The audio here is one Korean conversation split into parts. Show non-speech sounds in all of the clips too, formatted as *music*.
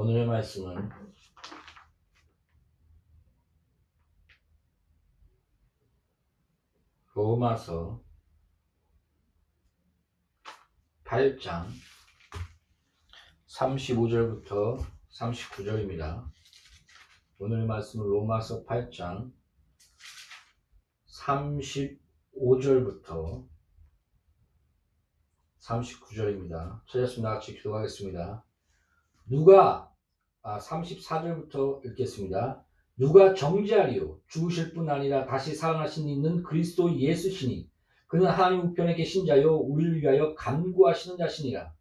오늘의 말씀은 로마서 8장 35절부터 39절입니다. 오늘의 말씀은 로마서 8장 35절부터 39절입니다. 찾았습니다. 같이 기도하겠습니다. 누가 아, 34절부터 읽겠습니다. 누가 정죄하리요 죽으실 뿐 아니라 다시 살아나신 있는 그리스도 예수시니 그는 하나님 우편에 계신 자요 우리를 위하여 간구하시는 자시니라.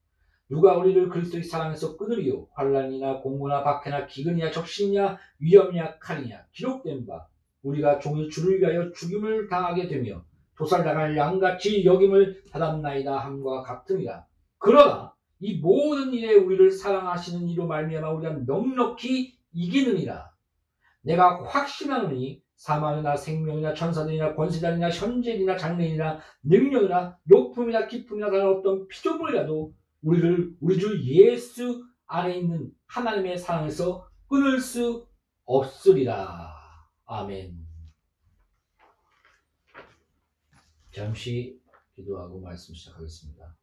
누가 우리를 그리스도의 사랑에서 끊으리요 환란이나 공고나 박해나 기근이나 적신이냐 위험이냐 칼이냐 기록된 바 우리가 종일 주를 위하여 죽임을 당하게 되며 도살당할 양같이 여김을 받았나이다 함과 같으니라. 그러나 이 모든 일에 우리를 사랑하시는 이로 말미암아 우리가 넉넉히 이기느니라. 내가 확신하노니 사망이나 생명이나 천사들이나 권세자이나 현재이나 장래이나 능력이나 높음이나 깊음이나 다른 어떤 피조물이라도 우리를 우리 주 예수 안에 있는 하나님의 사랑에서 끊을 수 없으리라. 아멘. 잠시 기도하고 말씀 시작하겠습니다.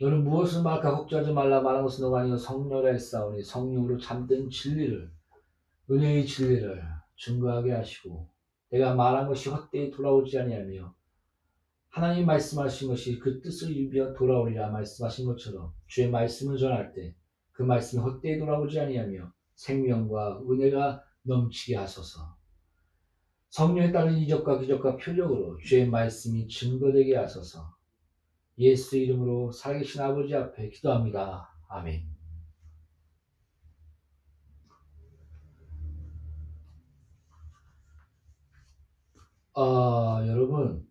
너는 무엇을 말까 걱정하지 말라 말한 것은 너가 아니요 성령을 싸우니 성령으로 잠든 진리를 은혜의 진리를 증거하게 하시고 내가 말한 것이 헛되이 돌아오지 아니하며 하나님 말씀하신 것이 그 뜻을 이루며 돌아오리라 말씀하신 것처럼 주의 말씀을 전할 때 그 말씀이 헛되이 돌아오지 아니하며 생명과 은혜가 넘치게 하소서. 성령에 따른 이적과 기적과 표적으로 주의 말씀이 증거되게 하소서. 예수 이름으로 살아계신 아버지 앞에 기도합니다. 아멘. 아, 여러분,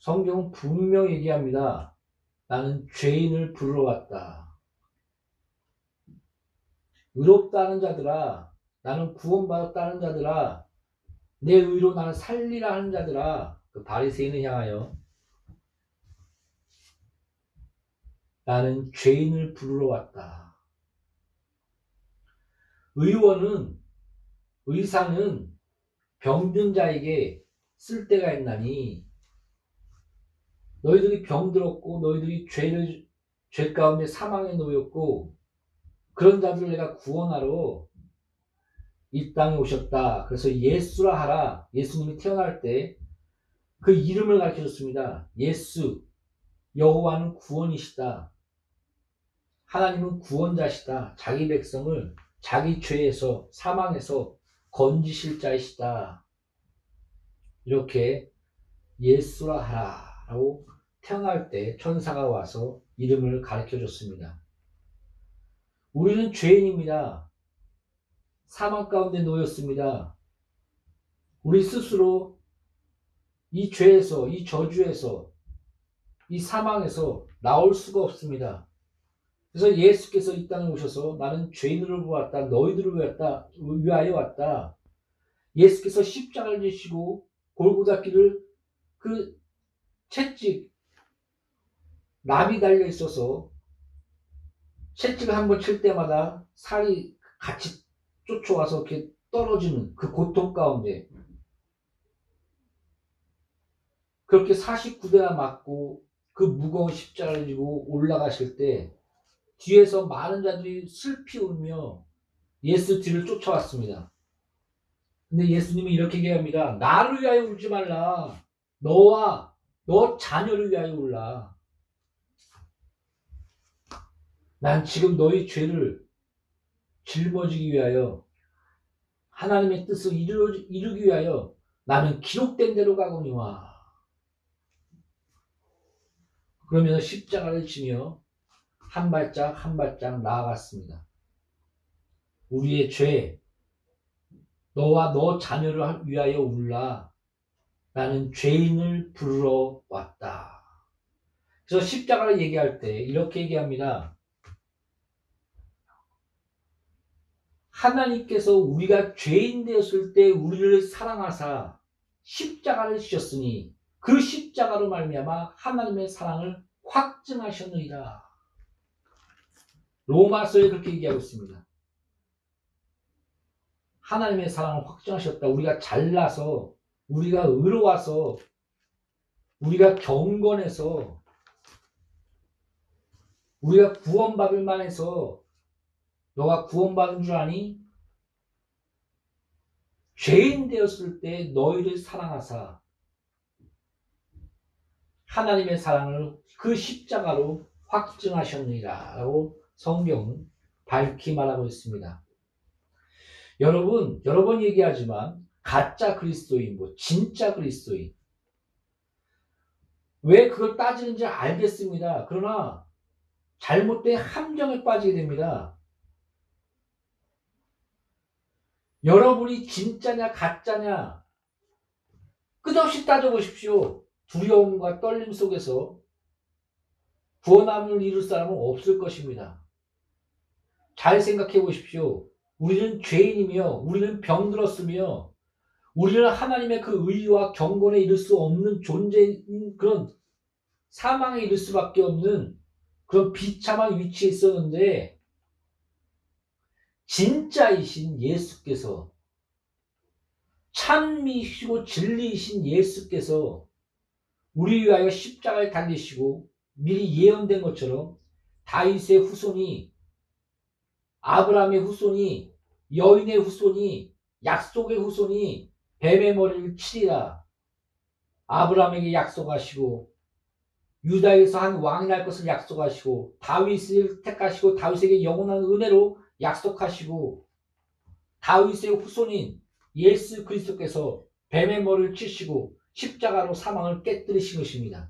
성경은 분명 얘기합니다. 나는 죄인을 부르러 왔다. 의롭다는 자들아, 나는 구원받았다는 자들아, 내 의로 나를 살리라 하는 자들아, 그 바리새인을 향하여 나는 죄인을 부르러 왔다. 의원은 의사는 병든 자에게 쓸 때가 있나니 너희들이 병들었고 너희들이 죄를 죄 가운데 사망에 놓였고 그런 자들을 내가 구원하러 이 땅에 오셨다. 그래서 예수라 하라. 예수님이 태어날 때 그 이름을 가르쳐 줬습니다. 예수 여호와는 구원이시다. 하나님은 구원자시다. 자기 백성을 자기 죄에서 사망에서 건지실 자이시다. 이렇게 예수라 하라라고 태어날 때 천사가 와서 이름을 가르쳐 줬습니다. 우리는 죄인입니다. 사망 가운데 놓였습니다. 우리 스스로 이 죄에서, 이 저주에서, 이 사망에서 나올 수가 없습니다. 그래서 예수께서 이 땅에 오셔서 나는 죄인으로 보았다. 너희들을 위하였다. 위하여 왔다. 예수께서 십자가를 지시고 골고다 길을 그 채찍 납이 달려 있어서 채찍을 한 번 칠 때마다 살이 같이 쫓아와서 이렇게 떨어지는 그 고통 가운데 그렇게 49대나 맞고 그 무거운 십자가를 지고 올라가실 때 뒤에서 많은 자들이 슬피 울며 예수 뒤를 쫓아왔습니다. 근데 예수님이 이렇게 얘기합니다. 나를 위하여 울지 말라. 너와 너 자녀를 위하여 울라. 난 지금 너희 죄를 짊어지기 위하여 하나님의 뜻을 이루, 이루기 위하여 나는 기록된 대로 가거니와. 그러면서 십자가를 치며 한 발짝 한 발짝 나아갔습니다. 우리의 죄, 너와 너 자녀를 위하여 울라. 나는 죄인을 부르러 왔다. 그래서 십자가를 얘기할 때 이렇게 얘기합니다. 하나님께서 우리가 죄인 되었을 때 우리를 사랑하사 십자가를 주셨으니 그 십자가로 말미암아 하나님의 사랑을 확증하셨느니라. 로마서에 그렇게 얘기하고 있습니다. 하나님의 사랑을 확정하셨다. 우리가 잘나서, 우리가 의로와서, 우리가 경건해서, 우리가 구원받을 만해서 너가 구원받은 줄 아니? 죄인 되었을 때 너희를 사랑하사 하나님의 사랑을 그 십자가로 확증하셨느니라 라고 성경은 밝히 말하고 있습니다. 여러분, 여러 번 얘기하지만 가짜 그리스도인, 뭐 진짜 그리스도인 왜 그걸 따지는지 알겠습니다. 그러나 잘못된 함정에 빠지게 됩니다. 여러분이 진짜냐 가짜냐 끝없이 따져보십시오. 두려움과 떨림 속에서 구원함을 이룰 사람은 없을 것입니다. 잘 생각해 보십시오. 우리는 죄인이며 우리는 병들었으며 우리는 하나님의 그 의와 경건에 이를 수 없는 존재인 그런 사망에 이를 수밖에 없는 그런 비참한 위치에 있었는데 진짜이신 예수께서 참미시고 진리이신 예수께서 우리 위하여 십자가에 달리시고 미리 예언된 것처럼 다윗의 후손이 아브라함의 후손이 여인의 후손이 약속의 후손이 뱀의 머리를 치리라 아브라함에게 약속하시고 유다에서 한 왕이 날 것을 약속하시고 다윗을 택하시고 다윗에게 영원한 은혜로 약속하시고 다윗의 후손인 예수 그리스도께서 뱀의 머리를 치시고 십자가로 사망을 깨뜨리신 것입니다.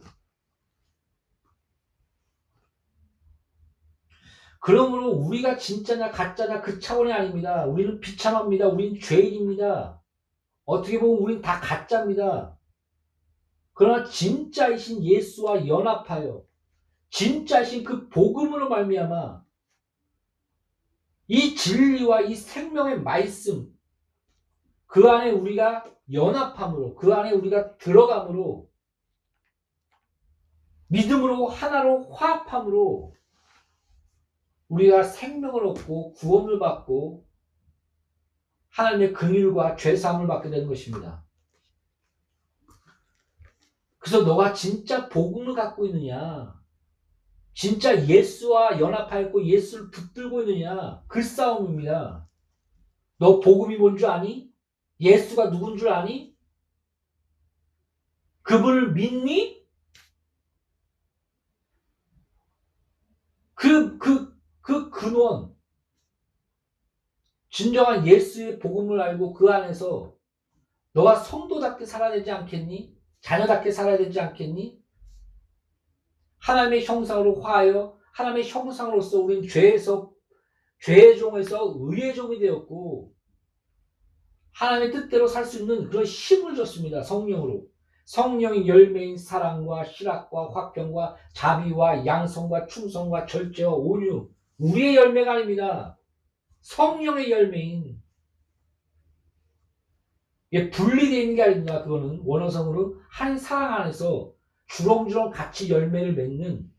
그러므로 우리가 진짜냐 가짜냐 그 차원이 아닙니다. 우리는 비참합니다. 우리는 죄인입니다. 어떻게 보면 우리는 다 가짜입니다. 그러나 진짜이신 예수와 연합하여 진짜이신 그 복음으로 말미암아 이 진리와 이 생명의 말씀 그 안에 우리가 연합함으로 그 안에 우리가 들어감으로 믿음으로 하나로 화합함으로 우리가 생명을 얻고 구원을 받고 하나님의 긍휼과 죄 사함을 받게 되는 것입니다. 그래서 너가 진짜 복음을 갖고 있느냐? 진짜 예수와 연합하였고 예수를 붙들고 있느냐? 그 싸움입니다. 너 복음이 뭔 줄 아니? 예수가 누군 줄 아니? 그분을 믿니? 그, 그, 그 근원, 진정한 예수의 복음을 알고 그 안에서 너가 성도답게 살아야 되지 않겠니? 자녀답게 살아야 되지 않겠니? 하나님의 형상으로 화하여 하나님의 형상으로서 우리는 죄에서 죄의 종에서 의의 종이 되었고 하나님의 뜻대로 살 수 있는 그런 힘을 줬습니다. 성령으로. 성령의 열매인 사랑과 실학과 화평과 자비와 양성과 충성과 절제와 온유. 우리의 열매가 아닙니다. 성령의 열매인. 이게 분리되어 있는 게 아닙니다. 그거는 원어성으로 한 사랑 안에서 주렁주렁 같이 열매를 맺는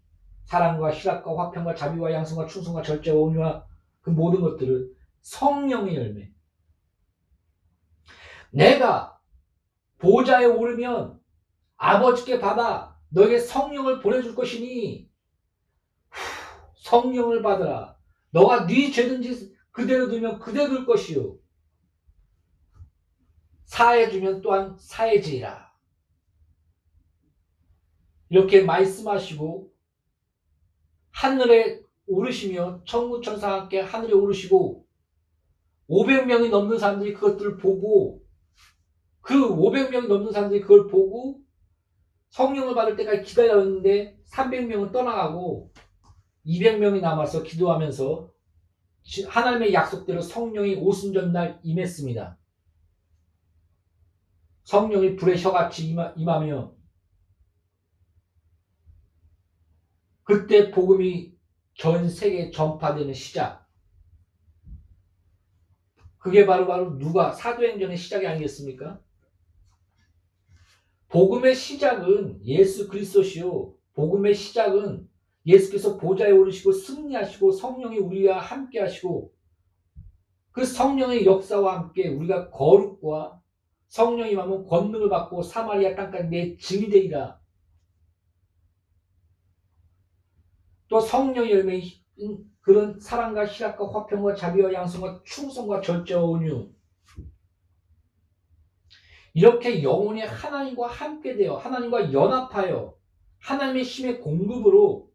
사랑과 실학과 화평과 자비와 양성과 충성과 절제와 온유와 그 모든 것들을 성령의 열매. 내가 보좌에 오르면 아버지께 받아 너에게 성령을 보내줄 것이니 성령을 받으라. 너가 네 죄든지 그대로 두면 그대로 둘 것이요. 사해 주면 또한 사해지리라. 이렇게 말씀하시고 하늘에 오르시며 천구천사와 함께 하늘에 오르시고 500명이 넘는 사람들이 그것들을 보고 그 500명이 넘는 사람들이 그걸 보고 성령을 받을 때까지 기다렸는데 300명은 떠나가고 200명이 남아서 기도하면서 하나님의 약속대로 성령이 오순절날 임했습니다. 성령이 불의 혀같이 임하, 임하며 그때 복음이 전 세계에 전파되는 시작. 그게 바로 바로 누가 사도행전의 시작이 아니겠습니까? 복음의 시작은 예수 그리스도시요. 복음의 시작은 예수께서 보좌에 오르시고 승리하시고 성령이 우리와 함께 하시고 그 성령의 역사와 함께 우리가 거룩과 성령이 마면 권능을 받고 사마리아 땅까지 내 증이 되리라. 또 성령의 열매 그런 사랑과 희락과 화평과 자비와 양성과 충성과 절제와 온유 이렇게 영혼이 하나님과 함께 되어 하나님과 연합하여 하나님의 힘의 공급으로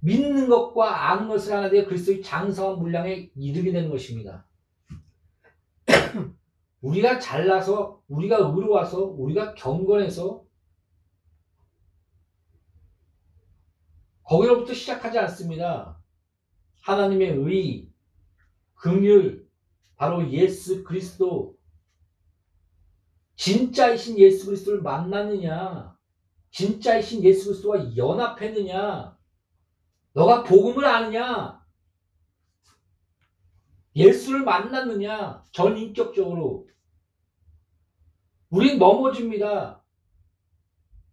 믿는 것과 아는 것을 하나 되어 그리스도의 장성한 물량에 이르게 되는 것입니다. *clears throat* 우리가 잘나서 우리가 의로와서 우리가 경건해서 거기로부터 시작하지 않습니다. 하나님의 의, 긍휼, 바로 예수 그리스도 진짜이신 예수 그리스도를 만났느냐? 진짜이신 예수 그리스도와 연합했느냐? 너가 복음을 아느냐? 예수를 만났느냐? 전인격적으로. 우린 넘어집니다.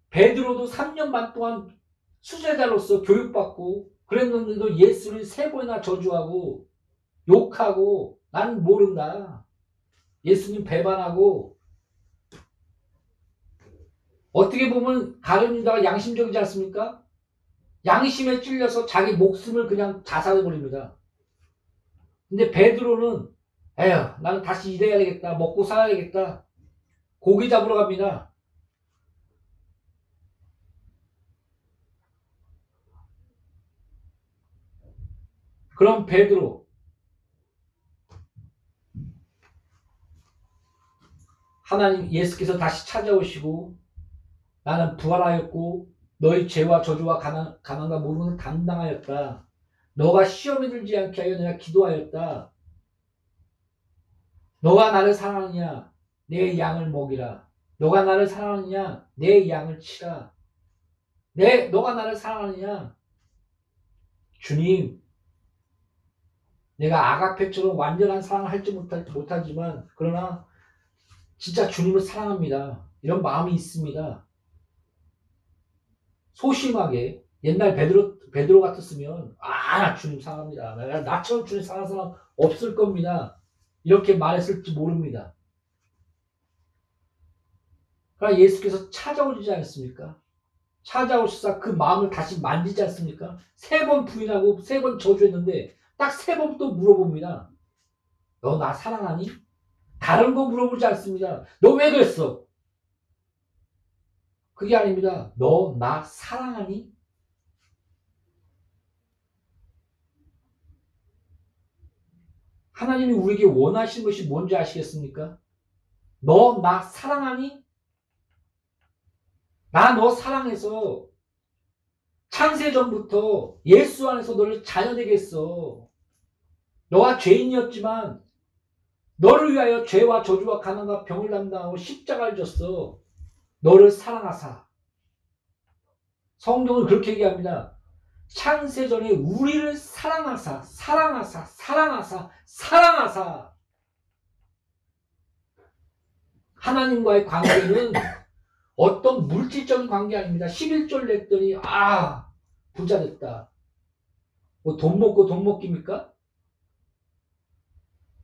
베드로도 3년 반 동안 수제자로서 교육받고 그랬는데도 예수를 세 번이나 저주하고 욕하고 난 모른다. 예수님 배반하고 어떻게 보면 가룟유다가 양심적이지 않습니까? 양심에 찔려서 자기 목숨을 그냥 자살해 버립니다. 근데 베드로는 에휴 나는 다시 일해야 되겠다 먹고 살아야 되겠다 고기 잡으러 갑니다. 그럼 베드로 하나님 예수께서 다시 찾아오시고 나는 부활하였고 너희 죄와 저주와 가난, 가난과 모르는 담당하였다. 너가 시험에 들지 않게 하여 내가 기도하였다. 너가 나를 사랑하느냐? 내 양을 먹이라. 너가 나를 사랑하느냐? 내 양을 치라. 내, 너가 나를 사랑하느냐? 주님, 내가 아가페처럼 완전한 사랑을 할지 못하, 못하지만, 그러나, 진짜 주님을 사랑합니다. 이런 마음이 있습니다. 소심하게 옛날 베드로 베드로 같았으면 아 주님 사랑합니다. 나처럼 주님 사랑하는 사람 없을 겁니다. 이렇게 말했을지 모릅니다. 그러나 예수께서 찾아오지 않습니까? 찾아오시사 그 마음을 다시 만지지 않습니까? 세 번 부인하고 세 번 저주했는데 딱 세 번 또 물어봅니다. 너 나 사랑하니? 다른 거 물어보지 않습니다. 너 왜 그랬어? 그게 아닙니다. 너 나 사랑하니? 하나님이 우리에게 원하시는 것이 뭔지 아시겠습니까? 너 나 사랑하니? 나 너 사랑해서 창세 전부터 예수 안에서 너를 자녀 되게 했어. 너가 죄인이었지만 너를 위하여 죄와 저주와 가난과 병을 담당하고 십자가를 졌어. 너를 사랑하사. 성경은 그렇게 얘기합니다. 창세전에 우리를 사랑하사, 사랑하사, 사랑하사, 사랑하사. 하나님과의 관계는 *coughs* 어떤 물질적인 관계 아닙니다. 11절 냈더니, 아, 부자 됐다. 뭐 돈 먹고 돈 먹깁니까?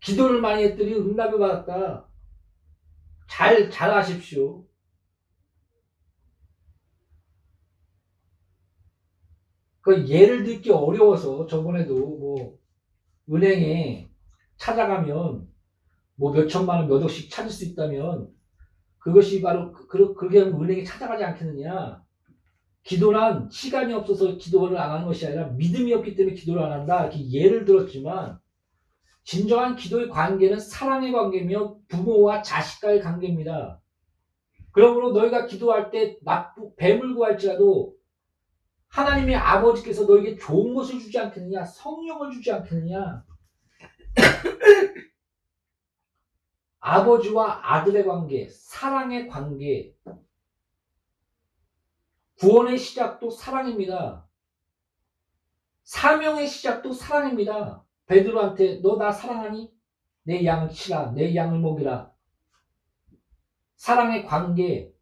기도를 많이 했더니 응답을 받았다. 잘, 잘 하십시오. 그 예를 듣기 어려워서 저번에도 뭐 은행에 찾아가면 뭐 몇천만 원, 몇 억씩 찾을 수 있다면 그것이 바로 그, 그 그렇게 은행에 찾아가지 않겠느냐. 기도란 시간이 없어서 기도를 안 하는 것이 아니라 믿음이 없기 때문에 기도를 안 한다. 이렇게 예를 들었지만 진정한 기도의 관계는 사랑의 관계며 부모와 자식과의 관계입니다. 그러므로 너희가 기도할 때 나쁘, 뱀을 구할지라도 하나님의 아버지께서 너에게 좋은 것을 주지 않겠느냐? 성령을 주지 않겠느냐? *coughs* 아버지와 아들의 관계, 사랑의 관계, 구원의 시작도 사랑입니다. 사명의 시작도 사랑입니다. 베드로한테 너 나 사랑하니? 내 양을 치라, 내 양을 먹이라. 사랑의 관계,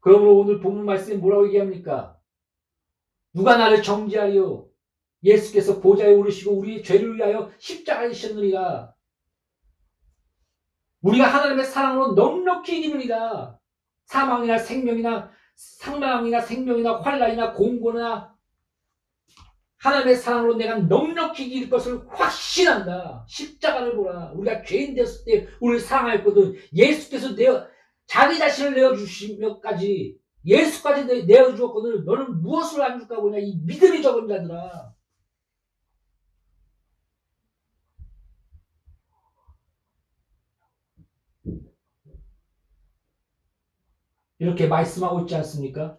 그러므로 오늘 본문 말씀에 뭐라고 얘기합니까? 누가 나를 정지하리요? 예수께서 보좌에 오르시고 우리의 죄를 위하여 십자가에 지셨느니라. 우리가 하나님의 사랑으로 넉넉히 이기느니라. 사망이나 생명이나 상망이나 생명이나 환란이나 공고나 하나님의 사랑으로 내가 넉넉히 이길 것을 확신한다. 십자가를 보라. 우리가 죄인 됐을 때 우리를 사랑하였거든. 예수께서 내어 자기 자신을 내어주시며까지 예수까지 내어주었거든. 너는 무엇을 안 줄까 보냐. 이 믿음이 적은 자들아. 이렇게 말씀하고 있지 않습니까?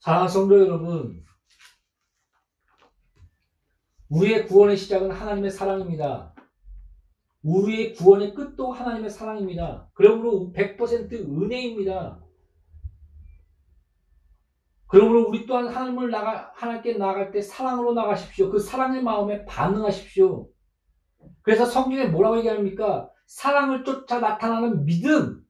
사랑하는 성도 여러분, 우리의 구원의 시작은 하나님의 사랑입니다. 우리의 구원의 끝도 하나님의 사랑입니다. 그러므로 100% 은혜입니다. 그러므로 우리 또한 하나님을 나가, 하나님께 나갈 때 사랑으로 나가십시오. 그 사랑의 마음에 반응하십시오. 그래서 성경에 뭐라고 얘기합니까? 사랑을 쫓아 나타나는 믿음.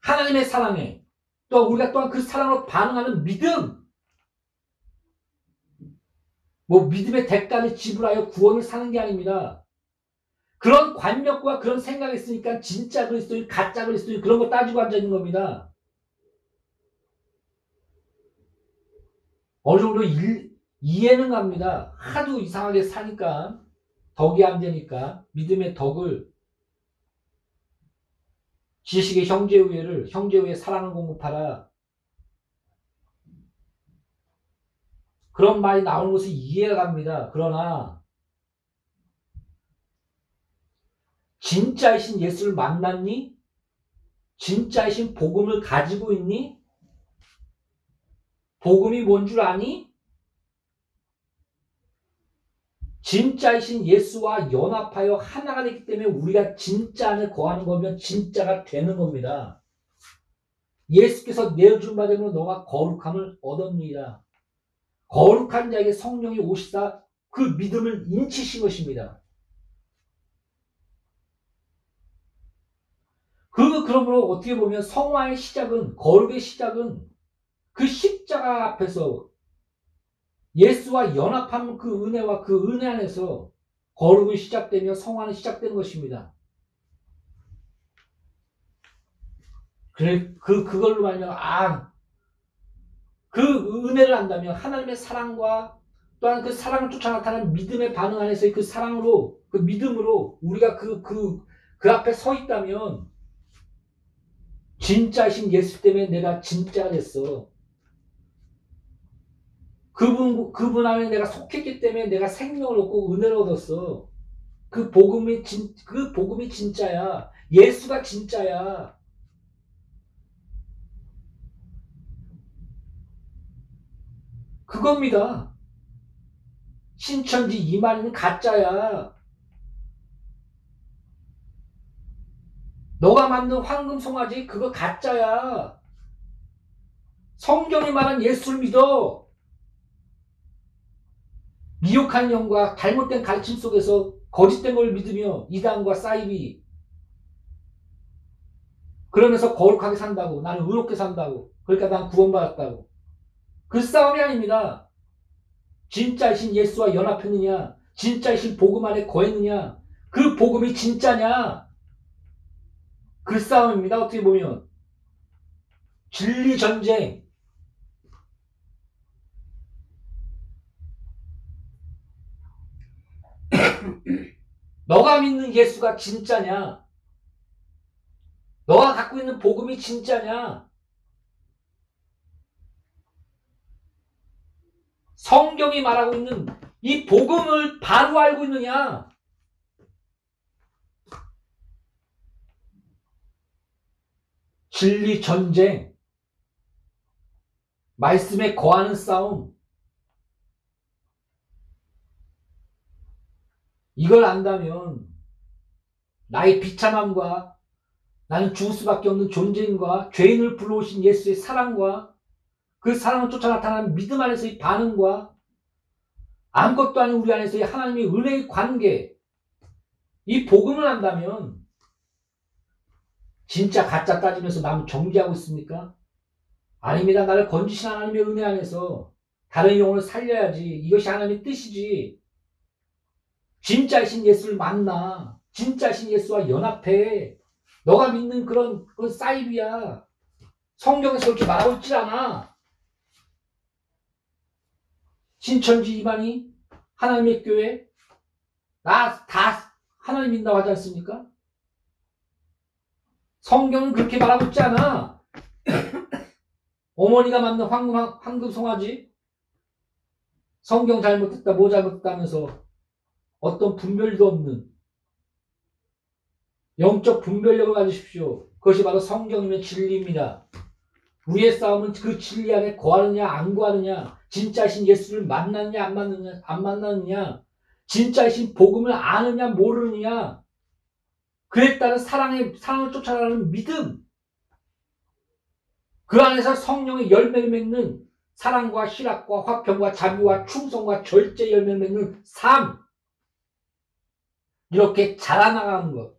하나님의 사랑에 또 우리가 또한 그 사랑으로 반응하는 믿음. 뭐 믿음의 대가를 지불하여 구원을 사는 게 아닙니다. 그런 관념과 그런 생각이 있으니까 진짜 그리스도인, 가짜 그리스도인 그런 거 따지고 앉아 있는 겁니다. 어느 정도 일, 이해는 갑니다. 하도 이상하게 사니까 덕이 안 되니까 믿음의 덕을 지식의 형제우애를 형제우애 사랑을 공급하라. 그런 말이 나오는 것을 이해가 갑니다. 그러나 진짜이신 예수를 만났니? 진짜이신 복음을 가지고 있니? 복음이 뭔 줄 아니? 진짜이신 예수와 연합하여 하나가 되기 때문에 우리가 진짜 안에 거하는 거면 진짜가 되는 겁니다. 예수께서 내어준 바대로 너가 거룩함을 얻었느니라. 거룩한 자에게 성령이 오시다 그 믿음을 인치신 것입니다. 그 그러므로 어떻게 보면 성화의 시작은 거룩의 시작은 그 십자가 앞에서 예수와 연합하는 그 은혜와 그 은혜 안에서 거룩이 시작되며 성화는 시작되는 것입니다. 그래 그 그걸로 말하면 아 그 은혜를 안다면 하나님의 사랑과 또한 그 사랑을 쫓아 나타나는 믿음의 반응 안에서의 그 사랑으로 그 믿음으로 우리가 그 그그 그 앞에 서 있다면 진짜신 예수 때문에 내가 진짜가 됐어. 그분 그분 안에 내가 속했기 때문에 내가 생명을 얻고 은혜를 얻었어. 그 복음이 진 그 복음이 진짜야. 예수가 진짜야. 그겁니다. 신천지 이만희는 가짜야. 너가 만든 황금 송아지 그거 가짜야. 성경이 말한 예수를 믿어. 미혹한 영과 잘못된 가르침 속에서 거짓된 걸 믿으며 이단과 사이비 그러면서 거룩하게 산다고 나는 의롭게 산다고 그러니까 난 구원받았다고 그 싸움이 아닙니다. 진짜이신 예수와 연합했느냐? 진짜이신 복음 안에 거했느냐? 그 복음이 진짜냐? 그 싸움입니다. 어떻게 보면. 진리 전쟁. *coughs* 너가 믿는 예수가 진짜냐? 너가 갖고 있는 복음이 진짜냐? 성경이 말하고 있는 이 복음을 바로 알고 있느냐? 진리 전쟁, 말씀에 거하는 싸움, 이걸 안다면 나의 비참함과 나는 죽을 수밖에 없는 존재인과 죄인을 불러오신 예수의 사랑과 그 사랑을 쫓아 나타나는 믿음 안에서의 반응과 아무것도 아닌 우리 안에서의 하나님의 은혜의 관계, 이 복음을 안다면 진짜 가짜 따지면서 남 정지하고 있습니까? 아닙니다. 나를 건지신 하나님의 은혜 안에서 다른 영혼을 살려야지. 이것이 하나님의 뜻이지. 진짜신 예수를 만나. 진짜신 예수와 연합해. 너가 믿는 그런, 그런 사이비야. 성경에서 그렇게 말하고 있질 않아. 신천지 이만희, 하나님의 교회, 나 다 하나님 믿는다고 하지 않습니까? 성경은 그렇게 말하고 있지 않아. *coughs* 어머니가 만든 황금, 황금 송아지, 성경 잘못했다, 뭐 잘못했다 하면서 어떤 분별도 없는 영적 분별력을 가지십시오. 그것이 바로 성경이면 진리입니다. 우리의 싸움은 그 진리 안에 거하느냐 안 거하느냐 진짜신 예수를 만나느냐 안 만나느냐 안 만나느냐 진짜신 복음을 아느냐 모르느냐 그에 따른 사랑의 사랑을 쫓아가는 믿음. 그 안에서 성령의 열매를 맺는 사랑과 희락과 화평과 자비와 충성과 절제 열매를 맺는 삶. 이렇게 자라나가는 것.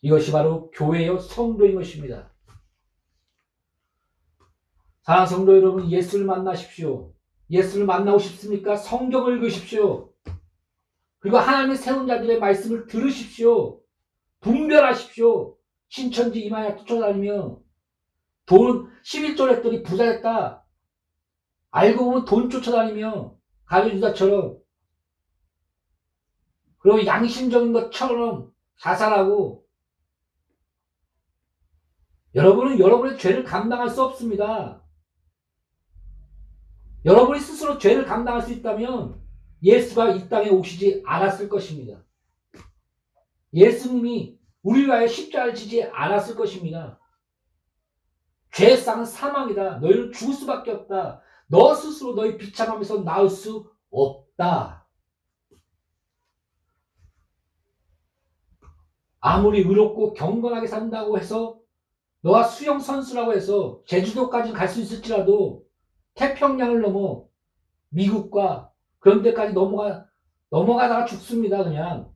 이것이 바로 교회의 성도인 것입니다. 사랑 성도 여러분, 예수를 만나십시오. 예수를 만나고 싶습니까? 성경을 읽으십시오. 그리고 하나님의 세운 자들의 말씀을 들으십시오. 분별하십시오. 신천지 이마야 쫓아다니며 돈 11조 했더니 부자 됐다. 알고 보면 돈 쫓아다니며 가룟유다처럼 그리고 양심적인 것처럼 자살하고 여러분은 여러분의 죄를 감당할 수 없습니다. 여러분이 스스로 죄를 감당할 수 있다면 예수가 이 땅에 오시지 않았을 것입니다. 예수님이 우리 위하여 십자가를 지지 않았을 것입니다. 죄상은 사망이다. 너희는 죽을 수밖에 없다. 너 스스로 너희 비참함에서 나올 수 없다. 아무리 의롭고 경건하게 산다고 해서 너가 수영 선수라고 해서 제주도까지 갈 수 있을지라도 태평양을 넘어 미국과 그런 데까지 넘어가, 넘어가다가 죽습니다, 그냥.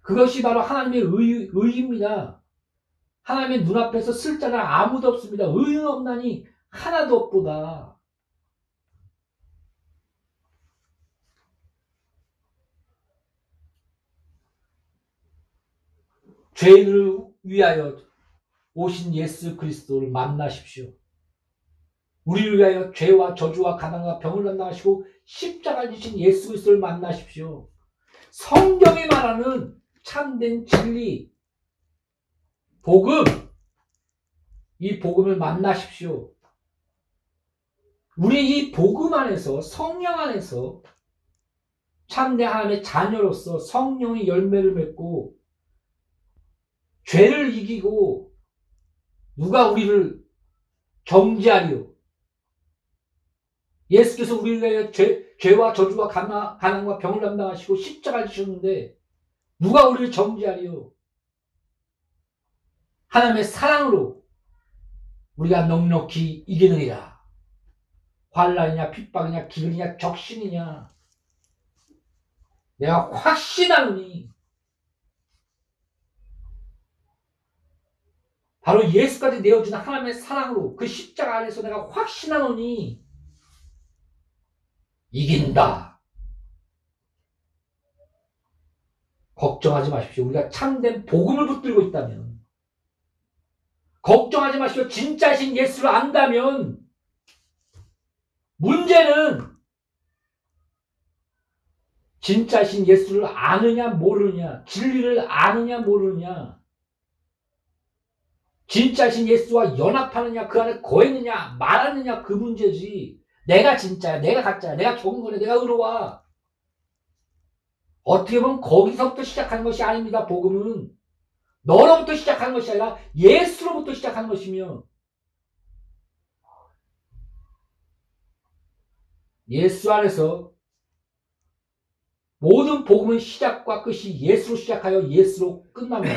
그것이 바로 하나님의 의, 의입니다. 하나님의 눈앞에서 쓸 자는 아무도 없습니다. 의는 없나니 하나도 없보다. 죄인을 위하여 오신 예수 그리스도를 만나십시오. 우리를 위하여 죄와 저주와 가난과 병을 담당하시고 십자가를 지신 예수 그리스도를 만나십시오. 성경에 말하는 참된 진리, 복음, 이 복음을 만나십시오. 우리 이 복음 안에서 성령 안에서 참된 하나님의 자녀로서 성령의 열매를 맺고 죄를 이기고 누가 우리를 정지하리요 예수께서 우리를 위하여 죄, 죄와 저주와 가난, 가난과 병을 담당하시고 십자가를 지셨는데 누가 우리를 정지하리요? 하나님의 사랑으로 우리가 넉넉히 이기느니라. 환란이냐 핍박이냐 기근이냐 적신이냐 내가 확신하노니 바로 예수까지 내어주는 하나님의 사랑으로 그 십자가 안에서 내가 확신하노니 이긴다. 걱정하지 마십시오. 우리가 참된 복음을 붙들고 있다면 걱정하지 마십시오. 진짜신 예수를 안다면 문제는 진짜신 예수를 아느냐 모르느냐 진리를 아느냐 모르느냐 진짜신 예수와 연합하느냐 그 안에 거했느냐 말하느냐 그 문제지 내가 진짜야, 내가 가짜야, 내가 좋은 거네, 내가 의로워. 어떻게 보면 거기서부터 시작하는 것이 아닙니다, 복음은. 너로부터 시작하는 것이 아니라 예수로부터 시작하는 것이며, 예수 안에서 모든 복음의 시작과 끝이 예수로 시작하여 예수로 끝납니다.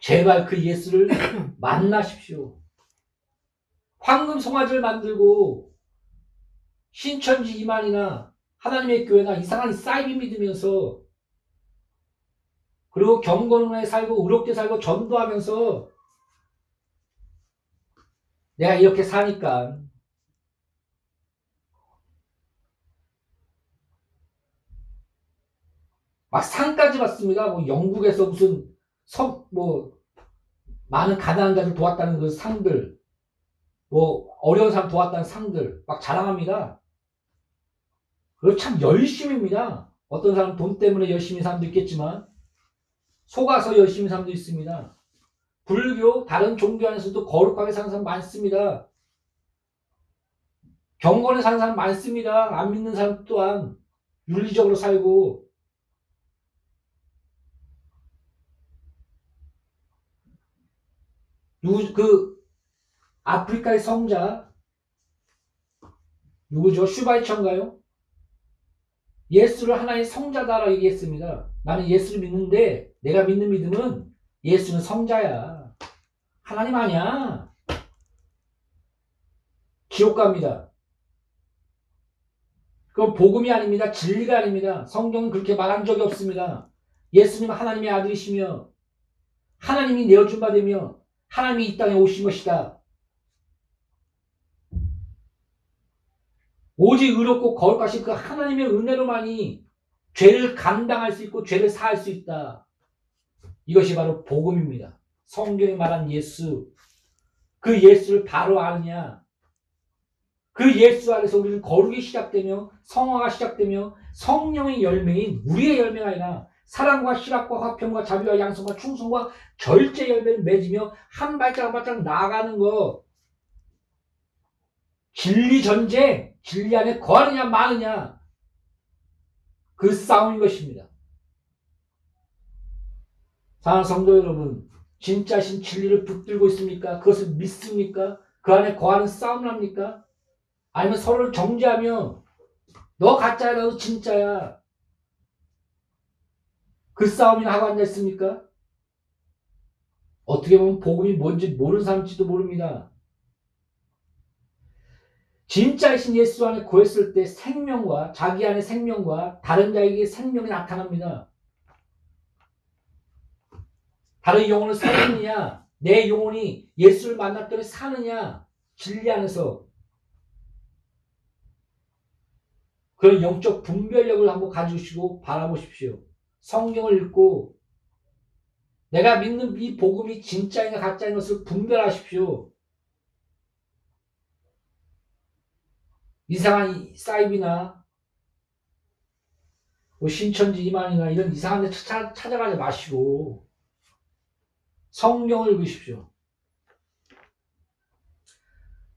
제발 그 예수를 만나십시오. 황금 송아지를 만들고 신천지 이만이나 하나님의 교회나 이상한 사이비 믿으면서 그리고 경건에 살고 의롭게 살고 전도하면서 내가 이렇게 사니까 막 상까지 받습니다. 뭐 영국에서 무슨 성, 뭐, 많은 가난한 자들 도왔다는 그 상들, 뭐, 어려운 사람 도왔다는 상들, 막 자랑합니다. 그리고 참 열심입니다. 어떤 사람 돈 때문에 열심히 사람도 있겠지만, 속아서 열심히 사람도 있습니다. 불교, 다른 종교 안에서도 거룩하게 사는 사람 많습니다. 경건에 사는 사람 많습니다. 안 믿는 사람 또한 윤리적으로 살고 누구 그 아프리카의 성자 누구죠? 슈바이처인가요? 예수를 하나의 성자다라고 얘기했습니다. 나는 예수를 믿는데 내가 믿는 믿음은 예수는 성자야. 하나님 아니야. 지옥 갑니다. 그건 복음이 아닙니다. 진리가 아닙니다. 성경은 그렇게 말한 적이 없습니다. 예수님은 하나님의 아들이시며 하나님이 내어준 바 되며 하나님이 이 땅에 오신 것이다. 오직 의롭고 거룩하신 그 하나님의 은혜로만이 죄를 감당할 수 있고 죄를 사할 수 있다. 이것이 바로 복음입니다. 성경에 말한 예수. 그 예수를 바로 아느냐? 그 예수 안에서 우리는 거룩이 시작되며 성화가 시작되며 성령의 열매인 우리의 열매가 아니라 사랑과 희락과 화평과 자비와 양성과 충성과 절제 열매를 맺으며 한 발짝 한 발짝 나아가는 것. 진리 전쟁, 진리 안에 거하느냐 마느냐 그 싸움인 것입니다. 사랑하는 성도 여러분, 진짜신 진리를 붙들고 있습니까? 그것을 믿습니까? 그 안에 거하는 싸움을 합니까? 아니면 서로를 정죄하며 너 가짜야, 너 진짜야. 그 싸움이나 하고 앉아있습니까? 어떻게 보면 복음이 뭔지 모르는 사람일지도 모릅니다. 진짜이신 예수 안에 구했을 때 생명과 자기 안에 생명과 다른 자에게 생명이 나타납니다. 다른 영혼을 살리느냐 내 영혼이 예수를 만났더니 사느냐 진리 안에서 그런 영적 분별력을 한번 가지시고 바라보십시오. 성경을 읽고 내가 믿는 이 복음이 진짜인가 가짜인 것을 분별하십시오. 이상한 사이비나 뭐 신천지 이만이나 이런 이상한 데 찾아, 찾아가지 마시고 성경을 읽으십시오.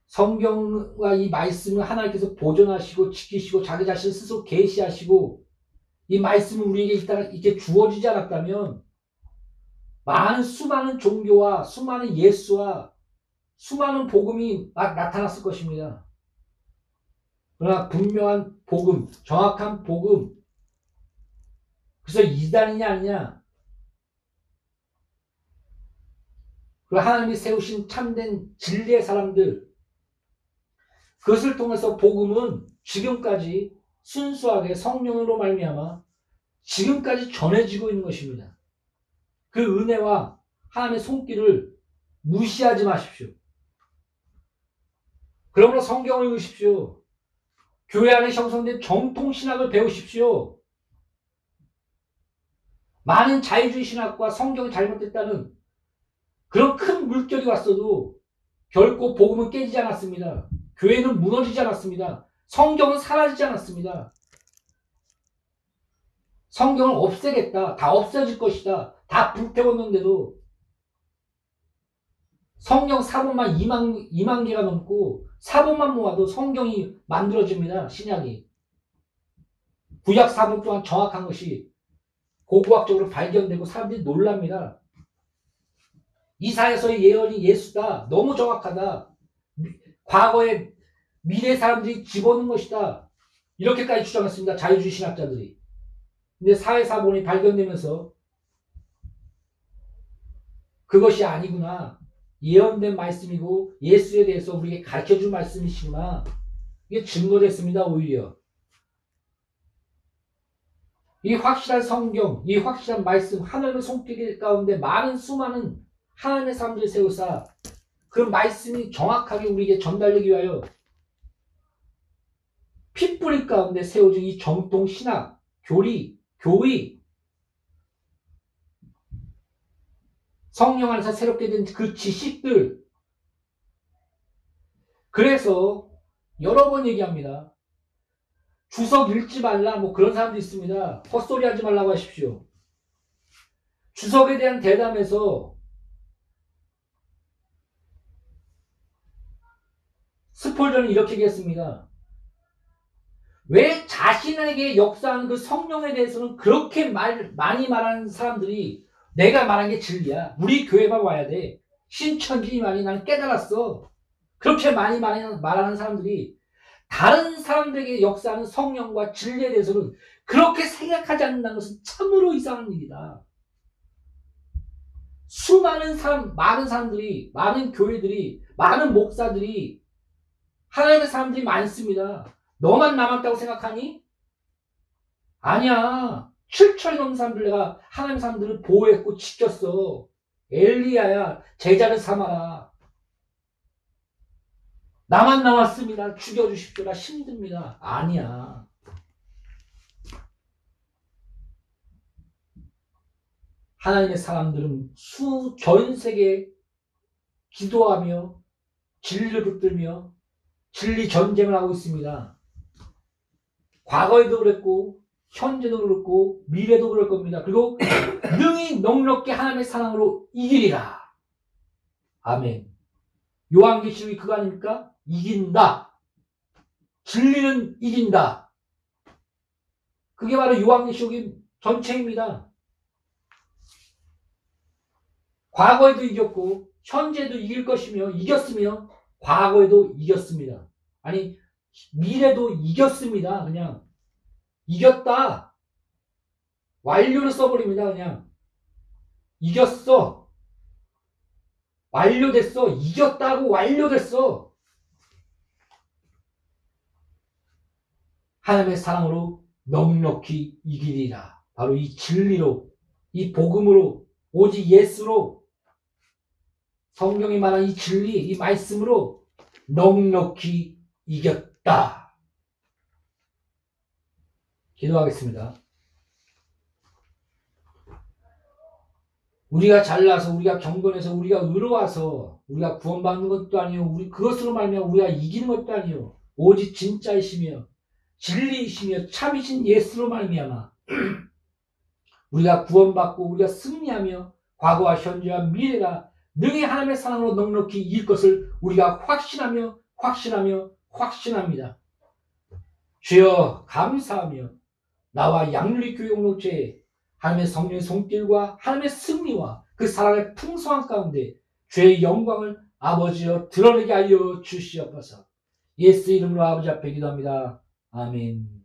성경과 이 말씀을 하나님께서 보존하시고 지키시고 자기 자신 스스로 계시하시고 이 말씀은 우리에게 이렇게 주어지지 않았다면 많은 수많은 종교와 수많은 예수와 수많은 복음이 나타났을 것입니다. 그러나 분명한 복음, 정확한 복음, 그래서 이단이냐 아니냐, 그리고 하나님이 세우신 참된 진리의 사람들, 그것을 통해서 복음은 지금까지 순수하게 성령으로 말미암아 지금까지 전해지고 있는 것입니다. 그 은혜와 하나님의 손길을 무시하지 마십시오. 그러므로 성경을 읽으십시오. 교회 안에 형성된 정통 신학을 배우십시오. 많은 자유주의 신학과 성경이 잘못됐다는 그런 큰 물결이 왔어도 결코 복음은 깨지지 않았습니다. 교회는 무너지지 않았습니다. 성경은 사라지지 않았습니다. 성경을 없애겠다. 다 없어질 것이다. 다 불태웠는데도 성경 사본만 2만, 2만 개가 넘고 사본만 모아도 성경이 만들어집니다. 신약이. 구약 사본 또한 정확한 것이 고고학적으로 발견되고 사람들이 놀랍니다. 이사에서의 예언이 예수다. 너무 정확하다. 과거에 미래 사람들이 집어넣은 것이다. 이렇게까지 주장했습니다. 자유주의 신학자들이. 근데 사회사본이 발견되면서 그것이 아니구나. 예언된 말씀이고 예수에 대해서 우리에게 가르쳐준 말씀이시구나. 이게 증거됐습니다. 오히려. 이 확실한 성경, 이 확실한 말씀, 하나님의 손길 가운데 많은 수많은 하나님의 사람들을 세우사 그 말씀이 정확하게 우리에게 전달되기 위하여 핏뿌리 가운데 세워진 이 정통 신학, 교리, 교의, 성령 안에서 새롭게 된 그 지식들. 그래서 여러 번 얘기합니다. 주석 읽지 말라, 뭐 그런 사람도 있습니다. 헛소리 하지 말라고 하십시오. 주석에 대한 대담에서 스폴전은 이렇게 얘기했습니다. 왜 자신에게 역사하는 그 성령에 대해서는 그렇게 말, 많이 말하는 사람들이 내가 말한 게 진리야. 우리 교회만 와야 돼. 신천지만이 나는 깨달았어. 그렇게 많이 말하는 사람들이 다른 사람들에게 역사하는 성령과 진리에 대해서는 그렇게 생각하지 않는다는 것은 참으로 이상한 일이다. 수많은 사람, 많은 사람들이, 많은 교회들이, 많은 목사들이, 하나님의 사람들이 많습니다. 너만 남았다고 생각하니? 아니야. 7천이 넘는 사람들 내가 하나님의 사람들을 보호했고 지켰어. 엘리야야, 제자를 삼아라. 나만 남았습니다. 죽여주십시오. 나 힘듭니다. 아니야. 하나님의 사람들은 수, 전 세계 기도하며 진리를 붙들며 진리 전쟁을 하고 있습니다. 과거에도 그랬고, 현재도 그렇고, 미래도 그럴 겁니다. 그리고 *coughs* 능히 넉넉히 하나님의 사랑으로 이기리라. 아멘. 요한계시록이 그거 아닙니까? 이긴다. 진리는 이긴다. 그게 바로 요한계시록의 전체입니다. 과거에도 이겼고 현재도 이길 것이며 이겼으며 과거에도 이겼습니다. 아니 미래도 이겼습니다. 그냥 이겼다. 완료를 써버립니다. 그냥 이겼어. 완료됐어. 이겼다고 완료됐어. 하나님의 사랑으로 넉넉히 이기리라. 바로 이 진리로, 이 복음으로, 오직 예수로, 성경이 말한 이 진리, 이 말씀으로 넉넉히 이겼다. 기도하겠습니다. 우리가 잘나서 우리가 경건해서 우리가 의로워서 우리가 구원받는 것도 아니요 우리 그것으로 말미암아 우리가 이기는 것도 아니요 오직 진짜이시며 진리이시며 참이신 예수로 말미암아 *clears throat* 우리가 구원받고 우리가 승리하며 과거와 현재와 미래가 능히 하나님의 사랑으로 넉넉히 이길 것을 우리가 확신하며 확신하며 확신합니다. 주여 감사하며 나와 양육교회 공동체에 하나님의 성령의 손길과 하나님의 승리와 그 사랑의 풍성한 가운데 죄의 영광을 아버지여 드러내게 하여 주시옵소서. 예수 이름으로 아버지 앞에 기도합니다. 아멘.